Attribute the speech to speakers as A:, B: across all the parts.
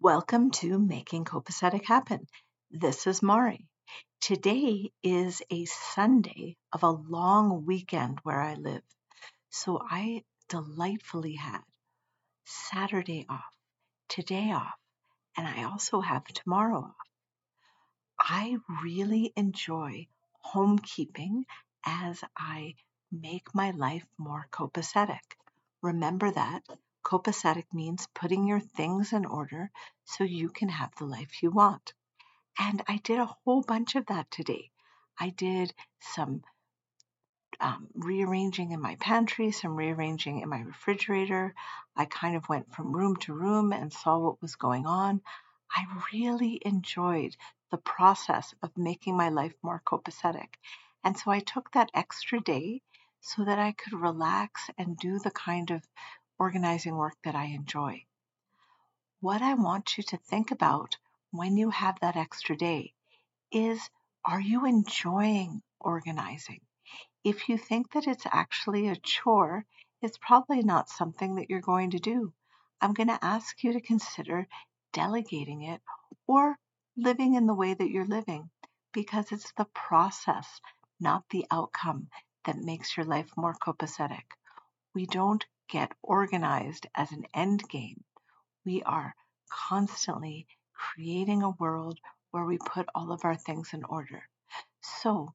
A: Welcome to Making Copacetic Happen. This is Mari. Today is a Sunday of a long weekend where I live. So I delightfully had Saturday off, today off, and I also have tomorrow off. I really enjoy homekeeping as I make my life more copacetic. Remember that copacetic means putting your things in order so you can have the life you want. And I did a whole bunch of that today. I did some um, rearranging in my pantry, some rearranging in my refrigerator. I kind of went from room to room and saw what was going on. I really enjoyed the process of making my life more copacetic. And so I took that extra day so that I could relax and do the kind of organizing work that I enjoy. What I want you to think about when you have that extra day is are you enjoying organizing? If you think that it's actually a chore, it's probably not something that you're going to do. I'm going to ask you to consider delegating it or living in the way that you're living because it's the process, not the outcome, that makes your life more copacetic. We don't get organized as an end game. We are constantly creating a world where we put all of our things in order. So,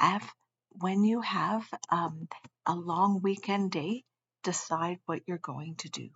A: if, when you have um, a long weekend day, decide what you're going to do.